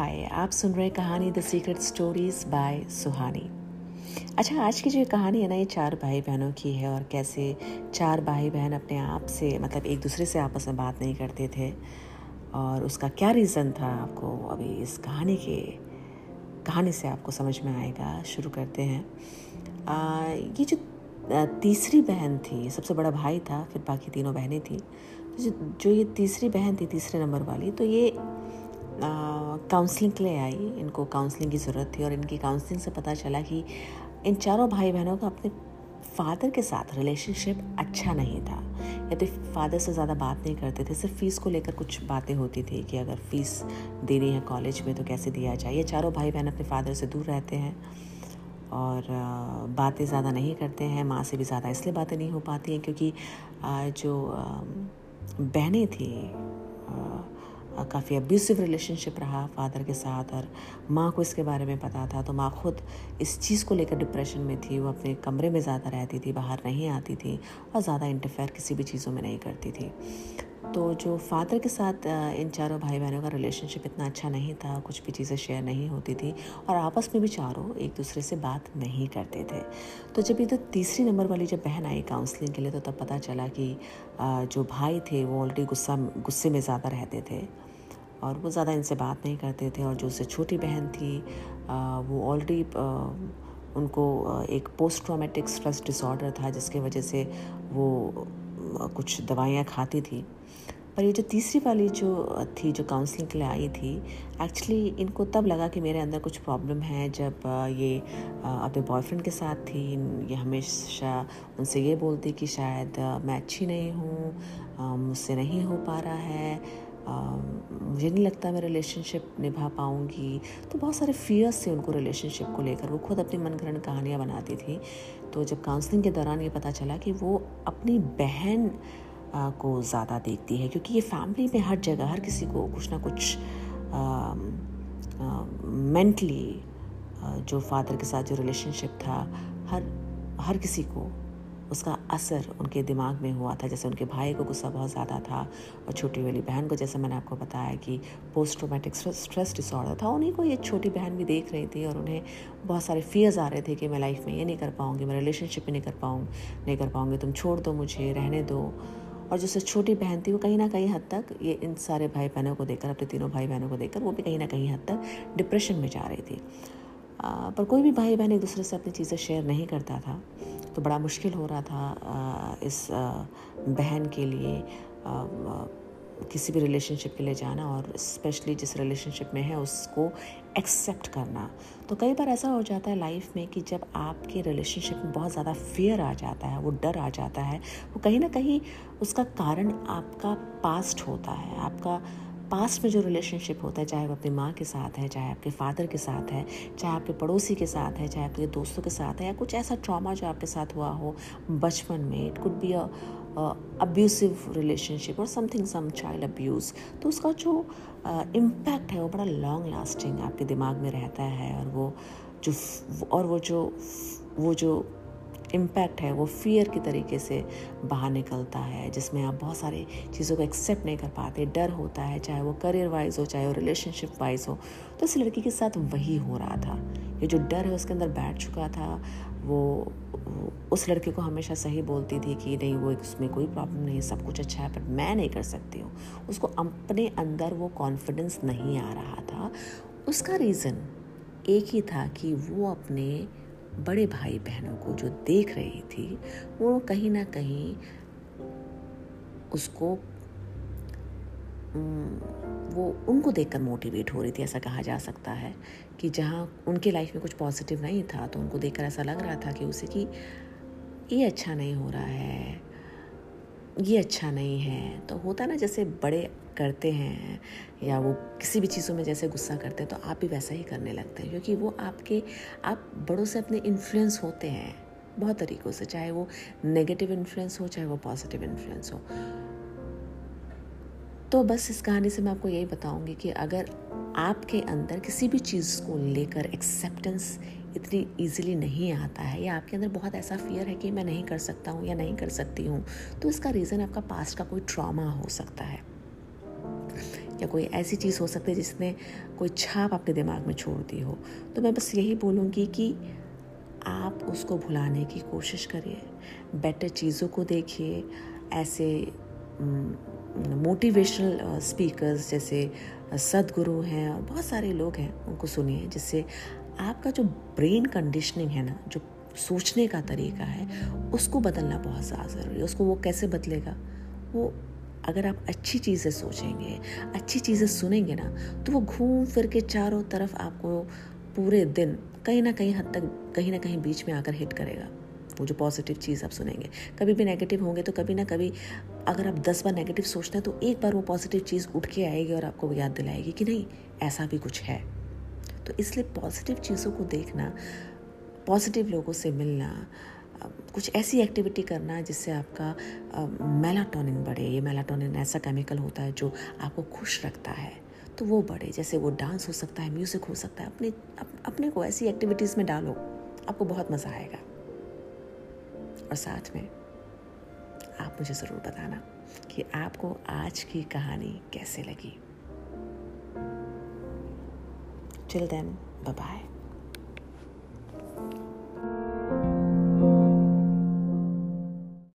हाय आप सुन रहे कहानी the secret stories by Suhani. अच्छा आज की जो कहानी है ना ये चार भाई बहनों की है और कैसे चार भाई बहन अपने आप से मतलब एक दूसरे से आपस में बात नहीं करते थे और उसका क्या रीज़न था आपको अभी इस कहानी के कहानी से आपको समझ में आएगा? शुरू करते हैं। आ, ये जो तीसरी बहन थी सबसे बड़ा भाई था फिर बाकी तीनों बहनें थी। तो जो जो ये तीसरी बहन थी तीसरे नंबर वाली तो ये काउंसलिंग के लिए आई। इनको काउंसलिंग की ज़रूरत थी और इनकी काउंसलिंग से पता चला कि इन चारों भाई बहनों का अपने फादर के साथ रिलेशनशिप अच्छा नहीं था। या तो फादर से ज़्यादा बात नहीं करते थे, सिर्फ़ फ़ीस को लेकर कुछ बातें होती थी कि अगर फ़ीस देनी है कॉलेज में तो कैसे दिया जाए। ये चारों भाई बहन अपने फादर से दूर रहते हैं और बातें ज़्यादा नहीं करते हैं, माँ से भी ज़्यादा इसलिए बातें नहीं हो पाती हैं क्योंकि जो बहनें थी काफ़ी अब्यूसिव रिलेशनशिप रहा फादर के साथ और माँ को इसके बारे में पता था। तो माँ खुद इस चीज़ को लेकर डिप्रेशन में थी। वो अपने कमरे में ज़्यादा रहती थी, बाहर नहीं आती थी और ज़्यादा इंटरफेयर किसी भी चीज़ों में नहीं करती थी। तो जो फादर के साथ इन चारों भाई बहनों का रिलेशनशिप इतना अच्छा नहीं था, कुछ भी चीज़ें शेयर नहीं होती थी और आपस में भी चारों एक दूसरे से बात नहीं करते थे। तो जब ये तो तीसरी नंबर वाली जब बहन आई काउंसलिंग के लिए तो तब पता चला कि जो भाई थे वो ऑलरेडी गुस्सा, गुस्से में ज़्यादा रहते थे और वो ज़्यादा इनसे बात नहीं करते थे और जो उससे छोटी बहन थी वो ऑलरेडी उनको एक पोस्ट ट्रामेटिक स्ट्रेस डिसऑर्डर था जिसके वजह से वो कुछ दवाइयाँ खाती थी। पर ये जो तीसरी वाली जो थी, जो काउंसलिंग के लिए आई थी एक्चुअली इनको तब लगा कि मेरे अंदर कुछ प्रॉब्लम है जब ये अपने बॉयफ्रेंड के साथ थी। ये हमेशा उनसे ये बोलती कि शायद मैं अच्छी नहीं हूँ मुझसे नहीं हो पा रहा है। मुझे नहीं लगता मैं रिलेशनशिप निभा पाऊँगी। तो बहुत सारे फियर्स थे उनको रिलेशनशिप को लेकर। वो खुद अपनी मनगढ़ कहानियाँ बनाती थी। तो जब काउंसलिंग के दौरान ये पता चला कि वो अपनी बहन को ज़्यादा देखती है, क्योंकि ये फैमिली में हर जगह, हर किसी को कुछ ना कुछ मेंटली जो फादर के साथ जो रिलेशनशिप था, हर हर किसी को उसका असर उनके दिमाग में हुआ था, जैसे उनके भाई को गुस्सा बहुत ज़्यादा था और छोटी वाली बहन को, जैसे मैंने आपको बताया कि पोस्ट ट्रोमेटिक स्ट्रेस डिसऑर्डर था। उन्हीं को ये छोटी बहन भी देख रही थी और उन्हें बहुत सारे फियर्स आ रहे थे कि मैं लाइफ में ये नहीं कर पाऊँगी, मैं रिलेशनशिप में नहीं कर पाऊँ, नहीं कर पाऊँगी, तुम छोड़ दो मुझे, रहने दो। और जो छोटी बहन थी, वो कहीं ना कहीं हद तक ये इन सारे भाई बहनों को देखकर, अपने तीनों भाई बहनों को देखकर, वो भी कहीं ना कहीं हद तक डिप्रेशन में जा रही थी। पर कोई भी भाई बहन एक दूसरे से अपनी चीज़ें शेयर नहीं करता था तो बड़ा मुश्किल हो रहा था इस बहन के लिए किसी भी रिलेशनशिप के लिए जाना और स्पेशली जिस रिलेशनशिप में है उसको एक्सेप्ट करना। तो कई बार ऐसा हो जाता है लाइफ में कि जब आपके रिलेशनशिप में बहुत ज़्यादा फियर आ जाता है, वो डर आ जाता है, वो कहीं ना कहीं उसका कारण आपका पास्ट होता है, आपका पास्ट में जो रिलेशनशिप होता है चाहे वो अपनी माँ के साथ है चाहे आपके फादर के साथ है चाहे आपके पड़ोसी के साथ है चाहे आपके दोस्तों के साथ है या कुछ ऐसा ट्रॉमा जो आपके साथ हुआ हो बचपन में it could be a abusive relationship और समथिंग सम चाइल्ड अब्यूज़ तो उसका जो इम्पैक्ट uh, है वो बड़ा लॉन्ग लास्टिंग आपके दिमाग में रहता है और वो जो और वो जो वो जो इम्पैक्ट है, वो फियर के तरीके से बाहर निकलता है, जिसमें आप बहुत सारी चीज़ों को एक्सेप्ट नहीं कर पाते, डर होता है, चाहे वो करियर वाइज हो, चाहे वो रिलेशनशिप वाइज हो। तो इस लड़की के साथ वही हो रहा था। ये जो डर है, उसके अंदर बैठ चुका था। वो, उस लड़के को हमेशा सही बोलती थी कि नहीं, वो उसमें कोई प्रॉब्लम नहीं, सब कुछ अच्छा है पर मैं नहीं कर सकती हूँ। उसको अपने अंदर वो कॉन्फिडेंस नहीं आ रहा था। उसका रीज़न एक ही था कि वो अपने बड़े भाई बहनों को जो देख रही थी, वो कहीं ना कहीं उसको वो उनको देखकर मोटिवेट हो रही थी, ऐसा कहा जा सकता है कि जहाँ उनके लाइफ में कुछ पॉजिटिव नहीं था तो उनको देखकर ऐसा लग रहा था कि उसे कि ये अच्छा नहीं हो रहा है। ये अच्छा नहीं है। तो होता ना, जैसे बड़े करते हैं या वो किसी भी चीज़ों में जैसे गुस्सा करते हैं तो आप भी वैसा ही करने लगते हैं, क्योंकि वो आपके, आप बड़ों से अपने इन्फ्लुएंस होते हैं, बहुत तरीक़ों से, चाहे वो नेगेटिव इन्फ्लुएंस हो, चाहे वो पॉजिटिव इन्फ्लुएंस हो। तो बस इस कहानी से मैं आपको यही बताऊँगी कि अगर आपके अंदर किसी भी चीज़ को लेकर एक्सेप्टेंस इतनी ईजिली नहीं आता है, या आपके अंदर बहुत ऐसा फियर है कि मैं नहीं कर सकता हूँ या नहीं कर सकती हूँ तो इसका रीज़न आपका पास्ट का कोई ट्रॉमा हो सकता है। या कोई ऐसी चीज़ हो सकती है जिसने कोई छाप आपके दिमाग में छोड़ दी हो। तो मैं बस यही बोलूँगी कि आप उसको भुलाने की कोशिश करिए बेटर चीज़ों को देखिए, ऐसे मोटिवेशनल स्पीकर्स जैसे सदगुरु हैं और बहुत सारे लोग हैं, उनको सुनिए, जिससे आपका जो ब्रेन कंडीशनिंग है ना, जो सोचने का तरीका है, उसको बदलना बहुत ज़्यादा ज़रूरी है। उसको वो कैसे बदलेगा? वो अगर आप अच्छी चीज़ें सोचेंगे, अच्छी चीज़ें सुनेंगे ना तो वो घूम फिर के चारों तरफ़ आपको पूरे दिन कहीं ना कहीं हद तक, कहीं ना कहीं बीच में आकर हिट करेगा। वो जो पॉजिटिव चीज़ आप सुनेंगे, कभी भी नेगेटिव होंगे तो कभी ना कभी अगर आप दस बार नेगेटिव सोचते हैं तो एक बार वो पॉजिटिव चीज़ उठ के आएगी और आपको याद दिलाएगी कि नहीं ऐसा भी कुछ है। तो इसलिए पॉजिटिव चीज़ों को देखना पॉजिटिव लोगों से मिलना कुछ ऐसी एक्टिविटी करना जिससे आपका मेलाटोनिन बढ़े। ये मेलाटोनिन ऐसा केमिकल होता है जो आपको खुश रखता है तो वो बढ़े। जैसे वो डांस हो सकता है म्यूज़िक हो सकता है अपने अप, अपने को ऐसी एक्टिविटीज़ में डालो आपको बहुत मज़ा आएगा। और साथ में आप मुझे ज़रूर बताना कि आपको आज की कहानी कैसे लगी। Chill then bye